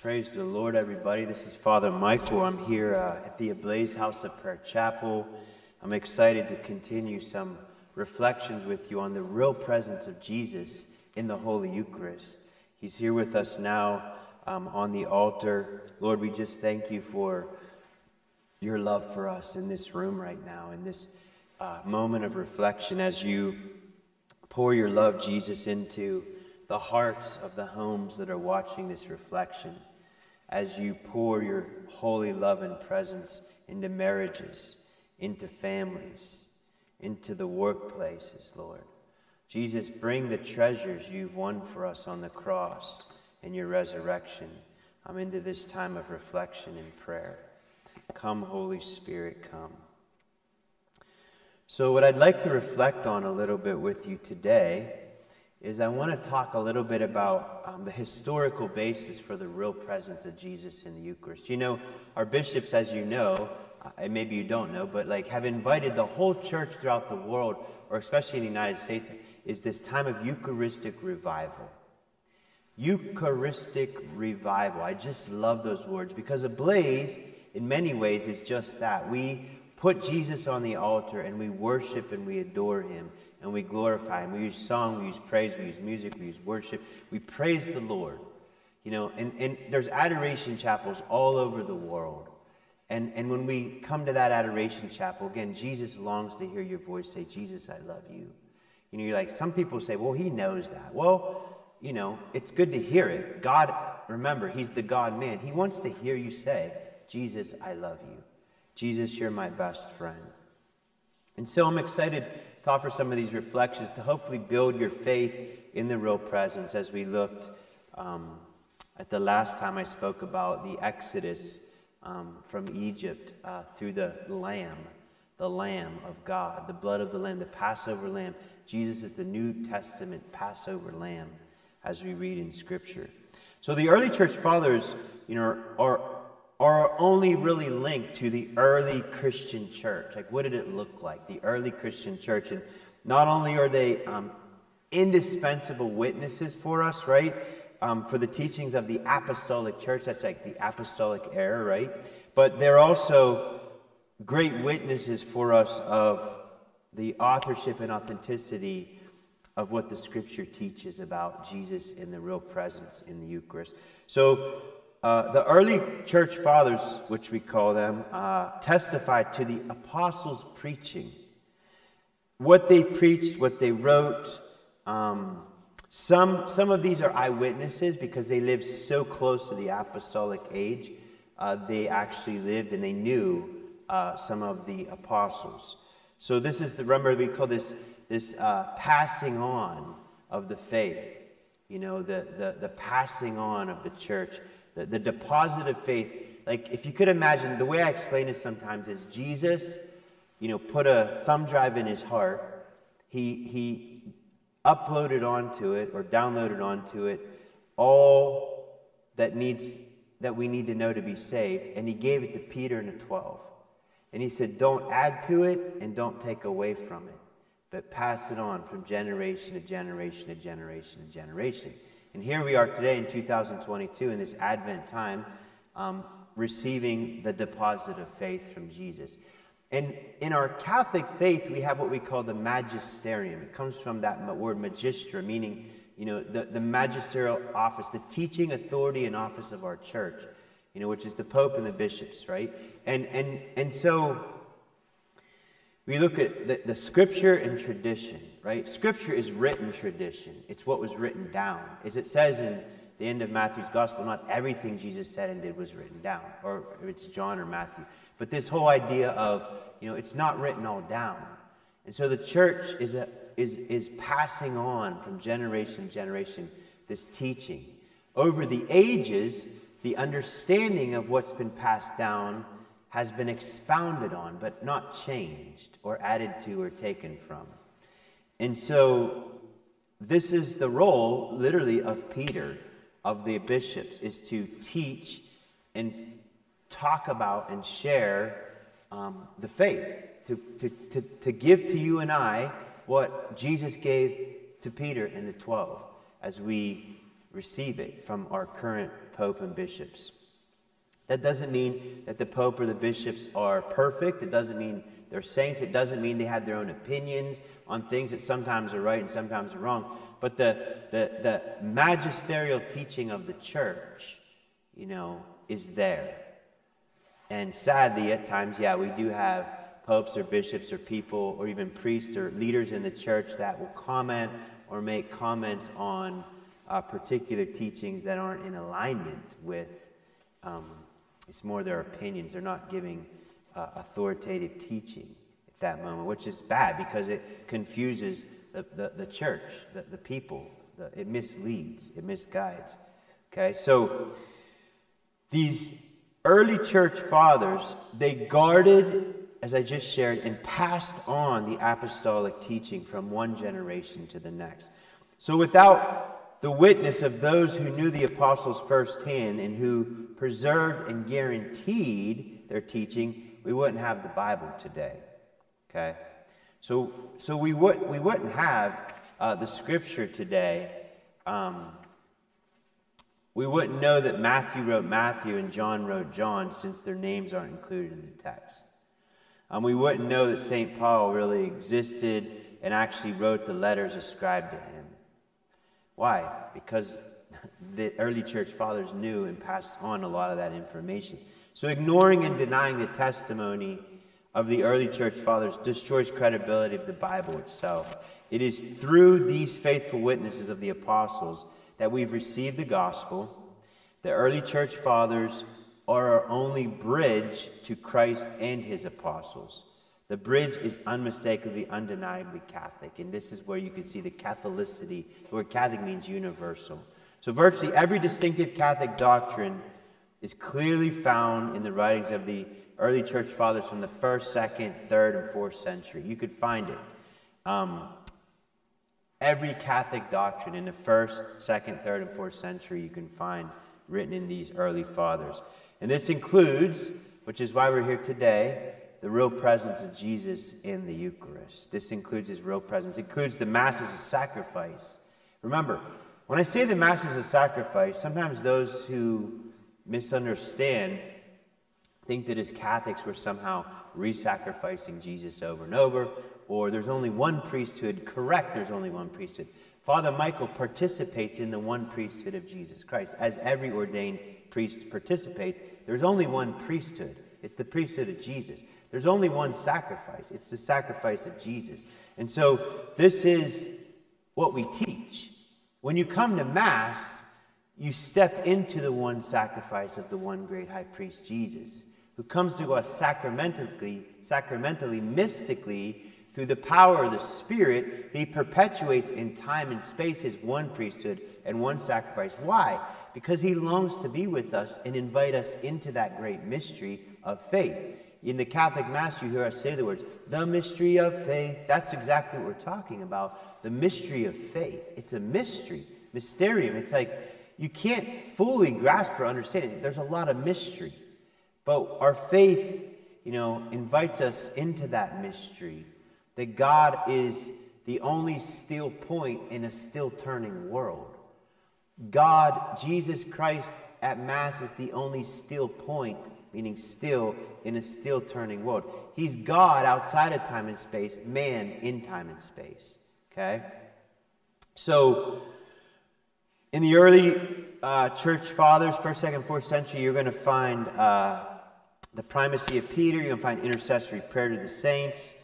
Praise the Lord, everybody. This is Father Michael. I'm here uh, at the Ablaze House of Prayer Chapel. I'm excited to continue some reflections with you on the real presence of Jesus in the Holy Eucharist. He's here with us now um, on the altar. Lord, we just thank you for your love for us in this room right now, in this uh, moment of reflection as you pour your love, Jesus, into the hearts of the homes that are watching this reflection as you pour your holy love and presence into marriages, into families, into the workplaces, Lord. Jesus, bring the treasures you've won for us on the cross and your resurrection. I'm into this time of reflection and prayer. Come, Holy Spirit, come. So, what I'd like to reflect on a little bit with you today is I want to talk a little bit about um, the historical basis for the real presence of Jesus in the Eucharist. You know, our bishops, as you know, uh, and maybe you don't know, but like have invited the whole church throughout the world, or especially in the United States, is this time of Eucharistic revival. Eucharistic revival. I just love those words because Ablaze, in many ways, is just that. We put Jesus on the altar and we worship and we adore him and we glorify Him. We use song, we use praise, we use music, we use worship. We praise the Lord. You know, and, and there's adoration chapels all over the world. And, and when we come to that adoration chapel, again, Jesus longs to hear your voice say, Jesus, I love you. You know, you're like, some people say, well, he knows that. Well, you know, it's good to hear it. God, remember, he's the God man. He wants to hear you say, Jesus, I love you. Jesus, you're my best friend. And so I'm excited to offer some of these reflections to hopefully build your faith in the real presence as we looked um, at the last time I spoke about the Exodus um, from Egypt uh, through the Lamb, the Lamb of God, the blood of the Lamb, the Passover Lamb. Jesus is the New Testament Passover Lamb, as we read in Scripture. So the early church fathers, you know, are are only really linked to the early Christian church. Like, what did it look like? The early Christian church. And not only are they um, indispensable witnesses for us, right? Um, for the teachings of the apostolic church, that's like the apostolic era, right? But they're also great witnesses for us of the authorship and authenticity of what the scripture teaches about Jesus in the real presence in the Eucharist. So, uh, the early church fathers, which we call them, uh, testified to the apostles' preaching. What they preached, what they wrote. Um, some, some of these are eyewitnesses because they lived so close to the apostolic age. Uh, they actually lived and they knew uh, some of the apostles. So this is the remember we call this this uh, passing on of the faith. You know the the the passing on of the church the, the deposit of faith. Like, if you could imagine, the way I explain it sometimes is Jesus, you know, put a thumb drive in his heart. He, he uploaded onto it or downloaded onto it all that needs that we need to know to be saved and he gave it to peter and the 12 and he said don't add to it and don't take away from it but pass it on from generation to generation to generation to generation and here we are today in 2022 in this Advent time, um, receiving the deposit of faith from Jesus. And in our Catholic faith, we have what we call the magisterium. It comes from that word magistra, meaning, you know, the, the magisterial office, the teaching authority and office of our church, you know, which is the Pope and the bishops, right? And, and, and so we look at the, the scripture and tradition right? Scripture is written tradition. It's what was written down. As it says in the end of Matthew's gospel, not everything Jesus said and did was written down, or it's John or Matthew. But this whole idea of, you know, it's not written all down. And so the church is, a, is, is passing on from generation to generation this teaching. Over the ages, the understanding of what's been passed down has been expounded on, but not changed or added to or taken from. And so this is the role, literally, of Peter, of the bishops, is to teach and talk about and share um, the faith, to, to, to, to give to you and I what Jesus gave to Peter and the 12 as we receive it from our current Pope and bishops. That doesn't mean that the Pope or the bishops are perfect. It doesn't mean they're saints. It doesn't mean they have their own opinions on things that sometimes are right and sometimes are wrong. But the, the, the magisterial teaching of the church, you know, is there. And sadly, at times, yeah, we do have popes or bishops or people or even priests or leaders in the church that will comment or make comments on uh, particular teachings that aren't in alignment with, um, it's more their opinions. They're not giving uh, authoritative teaching at that moment, which is bad because it confuses the, the, the church, the, the people. The, it misleads, it misguides. Okay, so these early church fathers, they guarded, as I just shared, and passed on the apostolic teaching from one generation to the next. So without the witness of those who knew the apostles firsthand and who preserved and guaranteed their teaching, we wouldn't have the Bible today. Okay? So, so we, would, we wouldn't have uh, the scripture today. Um, we wouldn't know that Matthew wrote Matthew and John wrote John since their names aren't included in the text. Um, we wouldn't know that St. Paul really existed and actually wrote the letters ascribed to him. Why? Because the early church fathers knew and passed on a lot of that information. So ignoring and denying the testimony of the early church fathers destroys credibility of the Bible itself. It is through these faithful witnesses of the apostles that we've received the gospel. The early church fathers are our only bridge to Christ and his apostles. The bridge is unmistakably, undeniably Catholic, and this is where you can see the Catholicity. The word Catholic means universal. So, virtually every distinctive Catholic doctrine is clearly found in the writings of the early church fathers from the first, second, third, and fourth century. You could find it. Um, every Catholic doctrine in the first, second, third, and fourth century you can find written in these early fathers. And this includes, which is why we're here today, the real presence of Jesus in the Eucharist. This includes his real presence, it includes the Mass as a sacrifice. Remember, when I say the Mass as a sacrifice, sometimes those who misunderstand think that as Catholics we're somehow re sacrificing Jesus over and over, or there's only one priesthood. Correct, there's only one priesthood. Father Michael participates in the one priesthood of Jesus Christ. As every ordained priest participates, there's only one priesthood. It's the priesthood of Jesus. There's only one sacrifice. It's the sacrifice of Jesus. And so this is what we teach. When you come to Mass, you step into the one sacrifice of the one great high priest, Jesus who comes to us sacramentally, sacramentally, mystically, through the power of the Spirit, he perpetuates in time and space his one priesthood and one sacrifice. Why? Because he longs to be with us and invite us into that great mystery of faith. In the Catholic Mass, you hear us say the words, the mystery of faith. That's exactly what we're talking about. The mystery of faith. It's a mystery, mysterium. It's like you can't fully grasp or understand it. There's a lot of mystery. But our faith, you know, invites us into that mystery that God is the only still point in a still turning world. God, Jesus Christ at Mass, is the only still point, meaning still in a still turning world. He's God outside of time and space, man in time and space. Okay? So, in the early uh, church fathers, first, second, fourth century, you're going to find uh, the primacy of Peter. You're going to find intercessory prayer to the saints.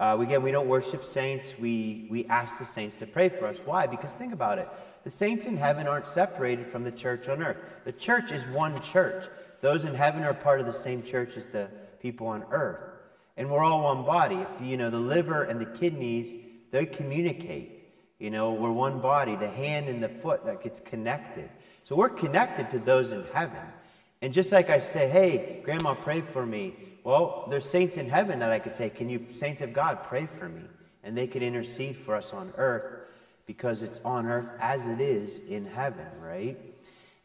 Uh, again, we don't worship saints. We, we ask the saints to pray for us. Why? Because think about it. The saints in heaven aren't separated from the church on earth. The church is one church. Those in heaven are part of the same church as the people on earth. And we're all one body. If you know the liver and the kidneys, they communicate. You know, we're one body, the hand and the foot that gets connected. So we're connected to those in heaven. And just like I say, hey, Grandma, pray for me. Well, there's saints in heaven that I could say, can you, saints of God, pray for me? And they could intercede for us on earth because it's on earth as it is in heaven, right?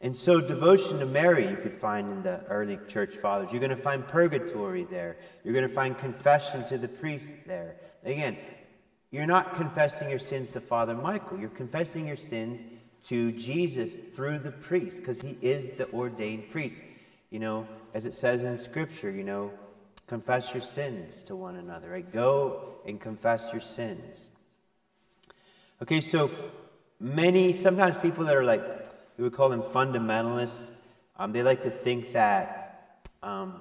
And so, devotion to Mary, you could find in the early church fathers. You're going to find purgatory there. You're going to find confession to the priest there. Again, you're not confessing your sins to Father Michael. You're confessing your sins to Jesus through the priest because he is the ordained priest. You know, as it says in Scripture, you know, confess your sins to one another, right? Go and confess your sins. Okay, so many, sometimes people that are like, we would call them fundamentalists, um, they like to think that, um,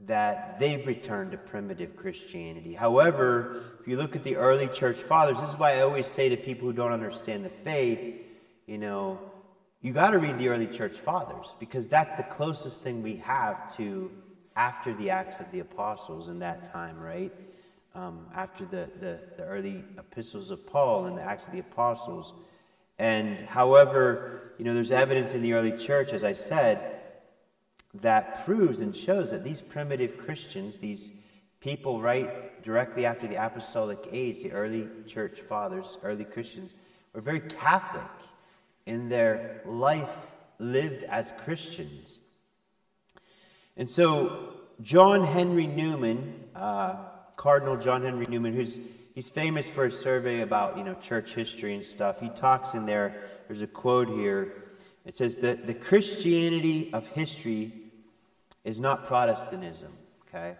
that they've returned to primitive Christianity. However, if you look at the early church fathers, this is why I always say to people who don't understand the faith, you know, you got to read the early church fathers because that's the closest thing we have to after the Acts of the Apostles in that time, right? um, after the, the, the, early epistles of Paul and the Acts of the Apostles. And however, you know, there's evidence in the early church, as I said, that proves and shows that these primitive Christians, these people right directly after the apostolic age, the early church fathers, early Christians, were very Catholic in their life lived as Christians. And so, John Henry Newman, uh, Cardinal John Henry Newman, who's he's famous for his survey about you know church history and stuff. He talks in there. There's a quote here. It says that the Christianity of history is not Protestantism. Okay,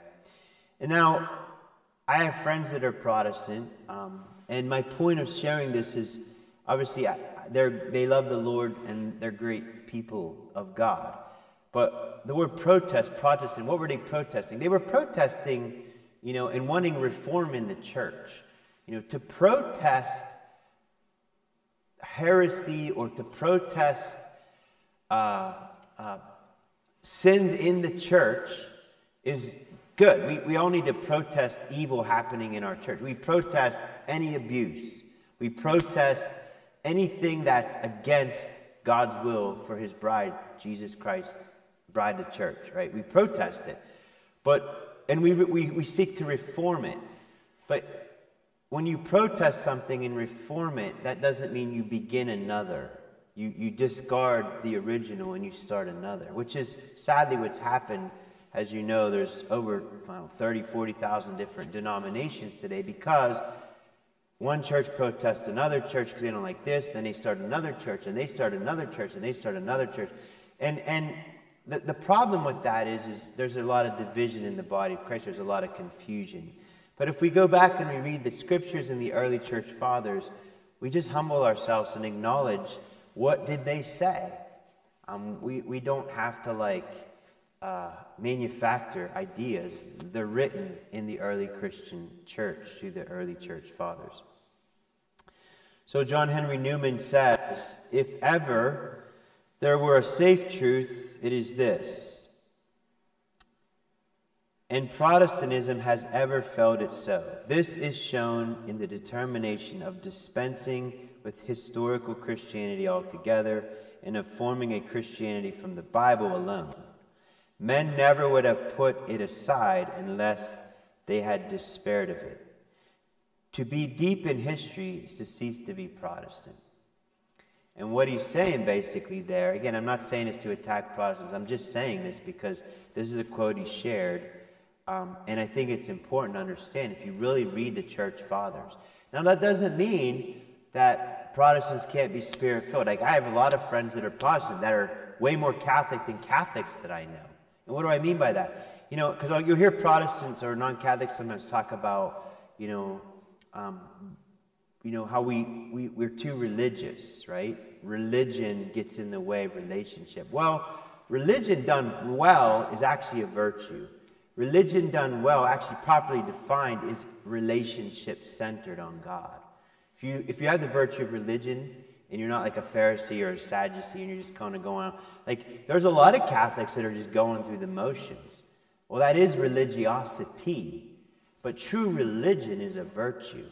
and now I have friends that are Protestant, um, and my point of sharing this is obviously they they love the Lord and they're great people of God. But the word protest, Protestant, what were they protesting? They were protesting you know, and wanting reform in the church. You know, to protest heresy or to protest uh, uh, sins in the church is good. We, we all need to protest evil happening in our church. We protest any abuse. We protest anything that's against God's will for his bride, Jesus Christ, bride of church, right? We protest it. But and we, we, we seek to reform it. But when you protest something and reform it, that doesn't mean you begin another. You, you discard the original and you start another, which is sadly what's happened. As you know, there's over know, 30, 40,000 different denominations today because one church protests another church because they don't like this, then they start another church, and they start another church, and they start another church. And, and the, the problem with that is, is there's a lot of division in the body of Christ. There's a lot of confusion. But if we go back and we read the scriptures in the early church fathers, we just humble ourselves and acknowledge what did they say. Um, we, we don't have to like uh, manufacture ideas. They're written in the early Christian church through the early church fathers. So John Henry Newman says, if ever there were a safe truth, it is this. And Protestantism has ever felt it so. This is shown in the determination of dispensing with historical Christianity altogether and of forming a Christianity from the Bible alone. Men never would have put it aside unless they had despaired of it. To be deep in history is to cease to be Protestant. And what he's saying basically there, again, I'm not saying this to attack Protestants, I'm just saying this because this is a quote he shared. Um, and I think it's important to understand if you really read the church fathers. Now, that doesn't mean that Protestants can't be spirit filled. Like, I have a lot of friends that are Protestant that are way more Catholic than Catholics that I know. And what do I mean by that? You know, because you'll hear Protestants or non Catholics sometimes talk about, you know, um, you know, how we, we, we're too religious, right? Religion gets in the way of relationship. Well, religion done well is actually a virtue. Religion done well, actually properly defined, is relationship centered on God. If you, if you have the virtue of religion and you're not like a Pharisee or a Sadducee and you're just kind of going like there's a lot of Catholics that are just going through the motions. Well, that is religiosity, but true religion is a virtue.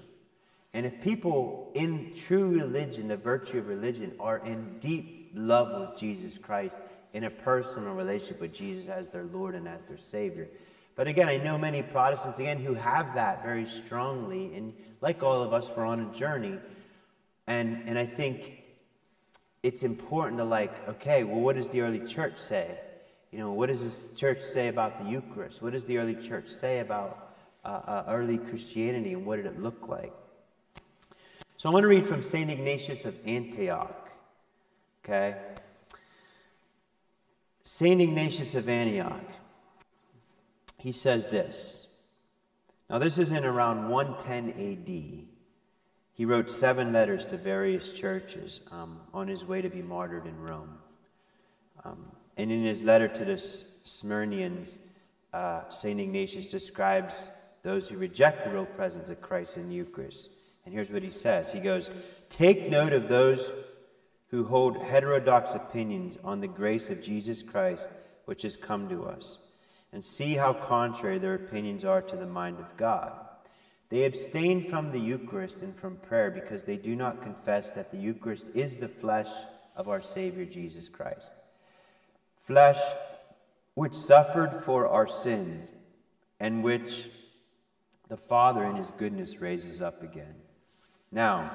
And if people in true religion, the virtue of religion, are in deep love with Jesus Christ, in a personal relationship with Jesus as their Lord and as their Savior. But again, I know many Protestants, again, who have that very strongly. And like all of us, we're on a journey. And, and I think it's important to, like, okay, well, what does the early church say? You know, what does this church say about the Eucharist? What does the early church say about uh, uh, early Christianity and what did it look like? So I want to read from St. Ignatius of Antioch. Okay? St. Ignatius of Antioch, he says this. Now, this is in around 110 AD. He wrote seven letters to various churches um, on his way to be martyred in Rome. Um, and in his letter to the Smyrnaeans, uh, St. Ignatius describes those who reject the real presence of Christ in the Eucharist. And here's what he says He goes, Take note of those who hold heterodox opinions on the grace of Jesus Christ which has come to us, and see how contrary their opinions are to the mind of God. They abstain from the Eucharist and from prayer because they do not confess that the Eucharist is the flesh of our Savior Jesus Christ. Flesh which suffered for our sins and which the Father in his goodness raises up again. Now,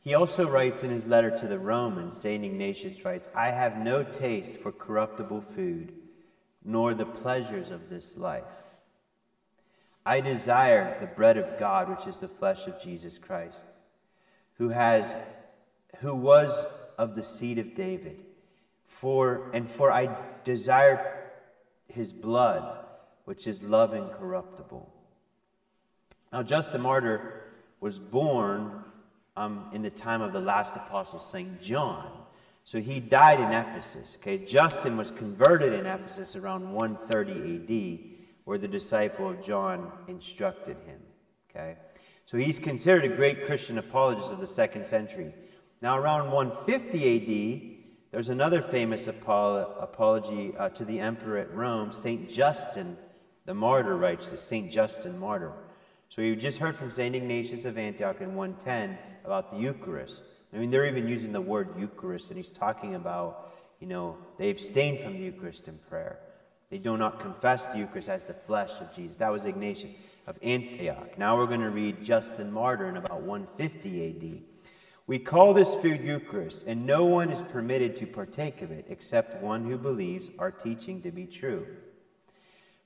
he also writes in his letter to the Romans, St. Ignatius writes, I have no taste for corruptible food, nor the pleasures of this life. I desire the bread of God, which is the flesh of Jesus Christ, who has who was of the seed of David. For and for I desire his blood, which is love incorruptible. Now Justin Martyr was born um, in the time of the last apostle, St. John. So he died in Ephesus. Okay, Justin was converted in Ephesus around 130 AD where the disciple of John instructed him. Okay? So he's considered a great Christian apologist of the second century. Now, around 150 AD, there's another famous apology uh, to the emperor at Rome, St. Justin the martyr writes to St. Justin martyr. So you just heard from St. Ignatius of Antioch in 110 about the Eucharist. I mean, they're even using the word Eucharist, and he's talking about, you know, they abstain from the Eucharist in prayer. They do not confess the Eucharist as the flesh of Jesus. That was Ignatius of Antioch. Now we're going to read Justin Martyr in about 150 AD. We call this food Eucharist, and no one is permitted to partake of it except one who believes our teaching to be true.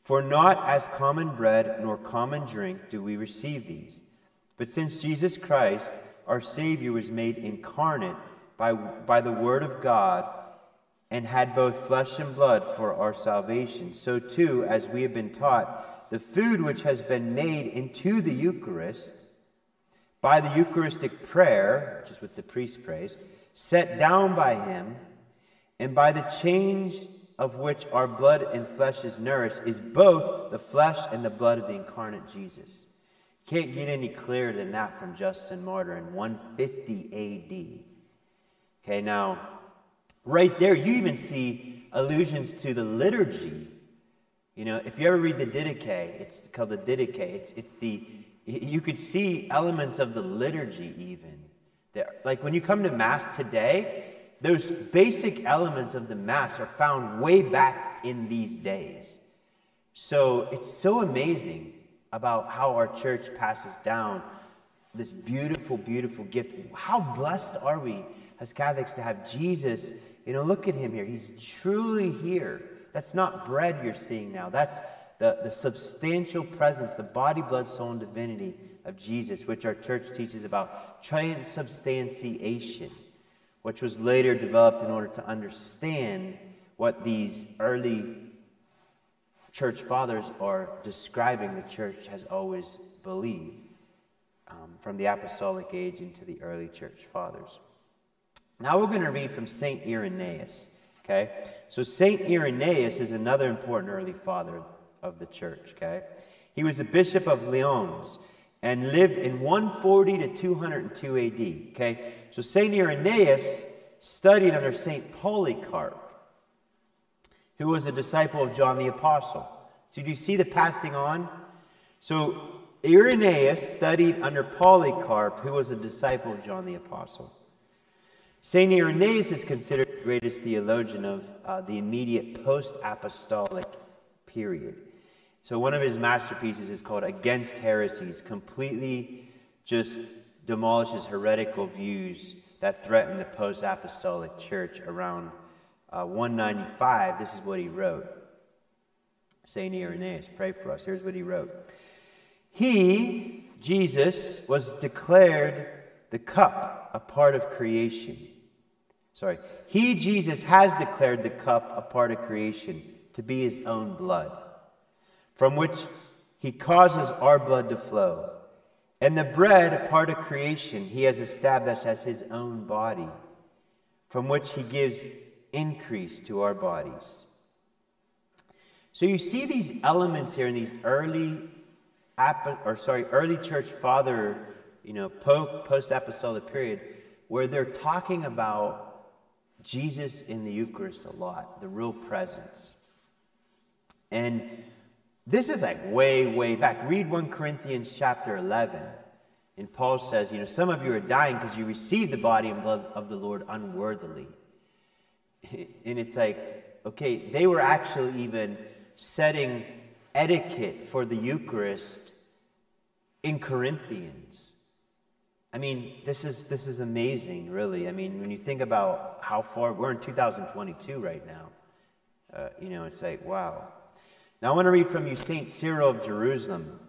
For not as common bread nor common drink do we receive these, but since Jesus Christ, our Savior, was made incarnate by, by the Word of God, and had both flesh and blood for our salvation. So, too, as we have been taught, the food which has been made into the Eucharist by the Eucharistic prayer, which is what the priest prays, set down by him, and by the change of which our blood and flesh is nourished, is both the flesh and the blood of the incarnate Jesus. Can't get any clearer than that from Justin Martyr in 150 AD. Okay, now Right there, you even see allusions to the liturgy. You know, if you ever read the Didache, it's called the Didache. It's, it's the, you could see elements of the liturgy even. There. Like when you come to Mass today, those basic elements of the Mass are found way back in these days. So it's so amazing about how our church passes down this beautiful, beautiful gift. How blessed are we as Catholics to have Jesus you know, look at him here. He's truly here. That's not bread you're seeing now. That's the, the substantial presence, the body, blood, soul, and divinity of Jesus, which our church teaches about transubstantiation, which was later developed in order to understand what these early church fathers are describing the church has always believed um, from the apostolic age into the early church fathers. Now we're going to read from St. Irenaeus. Okay? So St. Irenaeus is another important early father of the church. Okay? He was a bishop of Lyons and lived in 140 to 202 AD. Okay? So St. Irenaeus studied under St. Polycarp, who was a disciple of John the Apostle. So do you see the passing on? So Irenaeus studied under Polycarp, who was a disciple of John the Apostle. St. Irenaeus is considered the greatest theologian of uh, the immediate post apostolic period. So, one of his masterpieces is called Against Heresies, completely just demolishes heretical views that threaten the post apostolic church around uh, 195. This is what he wrote. St. Irenaeus, pray for us. Here's what he wrote He, Jesus, was declared the cup, a part of creation sorry, he, Jesus, has declared the cup a part of creation to be his own blood, from which he causes our blood to flow. And the bread, a part of creation, he has established as his own body, from which he gives increase to our bodies. So you see these elements here in these early, or sorry, early church father, you know, post apostolic period, where they're talking about Jesus in the Eucharist a lot, the real presence. And this is like way, way back. Read 1 Corinthians chapter 11. And Paul says, you know, some of you are dying because you received the body and blood of the Lord unworthily. And it's like, okay, they were actually even setting etiquette for the Eucharist in Corinthians. I mean, this is this is amazing, really. I mean, when you think about how far we're in 2022 right now, uh, you know, it's like wow. Now I want to read from you Saint Cyril of Jerusalem.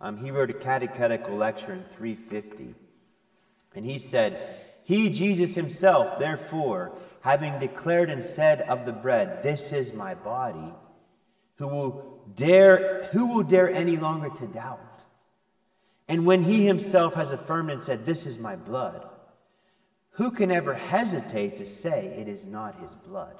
Um, he wrote a catechetical lecture in 350, and he said, "He, Jesus Himself, therefore, having declared and said of the bread, This is my body." Who will dare? Who will dare any longer to doubt? And when he himself has affirmed and said, This is my blood, who can ever hesitate to say it is not his blood?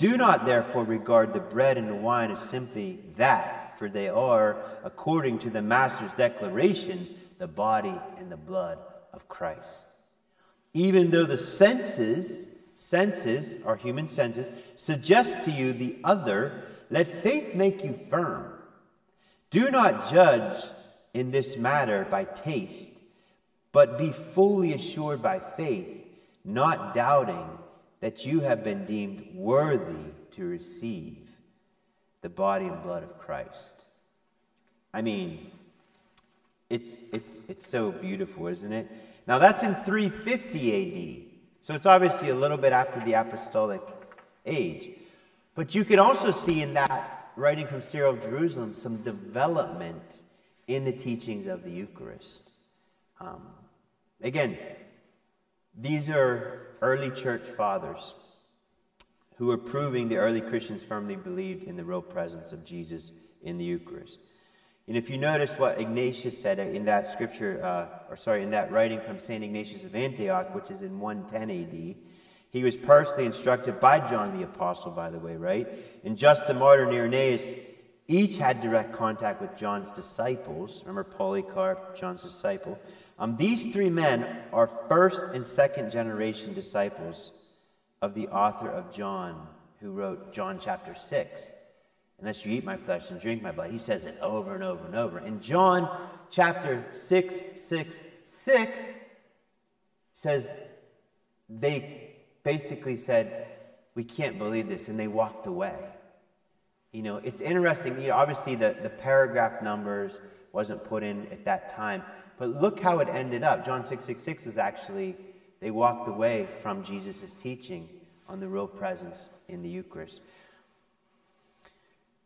Do not therefore regard the bread and the wine as simply that, for they are, according to the Master's declarations, the body and the blood of Christ. Even though the senses, senses, our human senses, suggest to you the other, let faith make you firm. Do not judge in this matter by taste, but be fully assured by faith, not doubting that you have been deemed worthy to receive the body and blood of Christ. I mean, it's, it's, it's so beautiful, isn't it? Now, that's in 350 AD. So it's obviously a little bit after the apostolic age. But you can also see in that writing from Cyril of Jerusalem some development in the teachings of the Eucharist. Um, again, these are early church fathers who are proving the early Christians firmly believed in the real presence of Jesus in the Eucharist. And if you notice what Ignatius said in that scripture, uh, or sorry, in that writing from St. Ignatius of Antioch, which is in 110 AD, he was personally instructed by John the Apostle, by the way, right? And Justin Martyr and Irenaeus each had direct contact with John's disciples. Remember Polycarp, John's disciple. Um, these three men are first and second generation disciples of the author of John, who wrote John chapter 6. Unless you eat my flesh and drink my blood. He says it over and over and over. In John chapter 6, 6, 6 says they basically said, We can't believe this, and they walked away. You know, it's interesting. You know, obviously, the, the paragraph numbers wasn't put in at that time, but look how it ended up. John 666 is actually, they walked away from Jesus' teaching on the real presence in the Eucharist.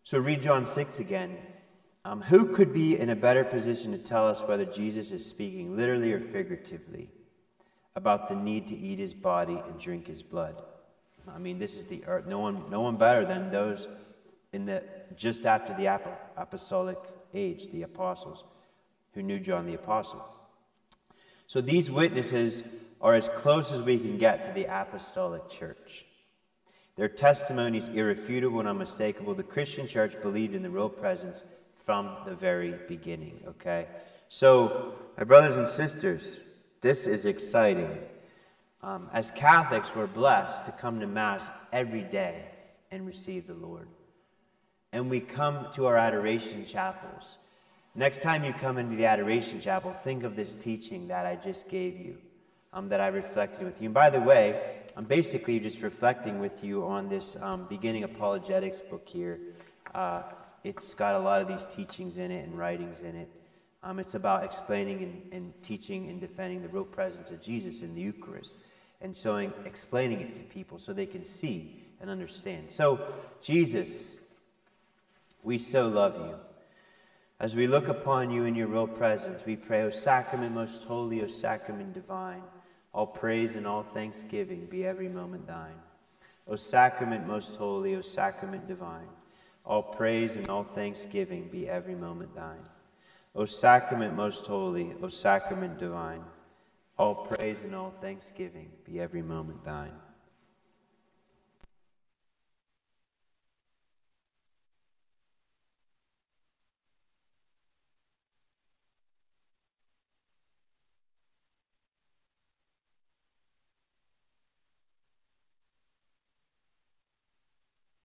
So read John 6 again. Um, who could be in a better position to tell us whether Jesus is speaking literally or figuratively about the need to eat his body and drink his blood? I mean, this is the earth. No one, no one better than those in the, just after the apostolic age, the apostles who knew John the Apostle. So these witnesses are as close as we can get to the apostolic church. Their testimony is irrefutable and unmistakable. The Christian church believed in the real presence from the very beginning, okay? So, my brothers and sisters, this is exciting. Um, as Catholics, we're blessed to come to Mass every day and receive the Lord and we come to our adoration chapels. Next time you come into the adoration chapel, think of this teaching that I just gave you, um, that I reflected with you. And by the way, I'm basically just reflecting with you on this um, beginning apologetics book here. Uh, it's got a lot of these teachings in it and writings in it. Um, it's about explaining and, and, teaching and defending the real presence of Jesus in the Eucharist and showing, explaining it to people so they can see and understand. So, Jesus, we so love you. As we look upon you in your real presence, we pray, O sacrament most holy, O sacrament divine, All praise and all thanksgiving be every moment thine. O sacrament most holy, O sacrament divine, all praise and all thanksgiving be every moment thine. O sacrament most holy, O sacrament divine, all praise and all thanksgiving be every moment thine.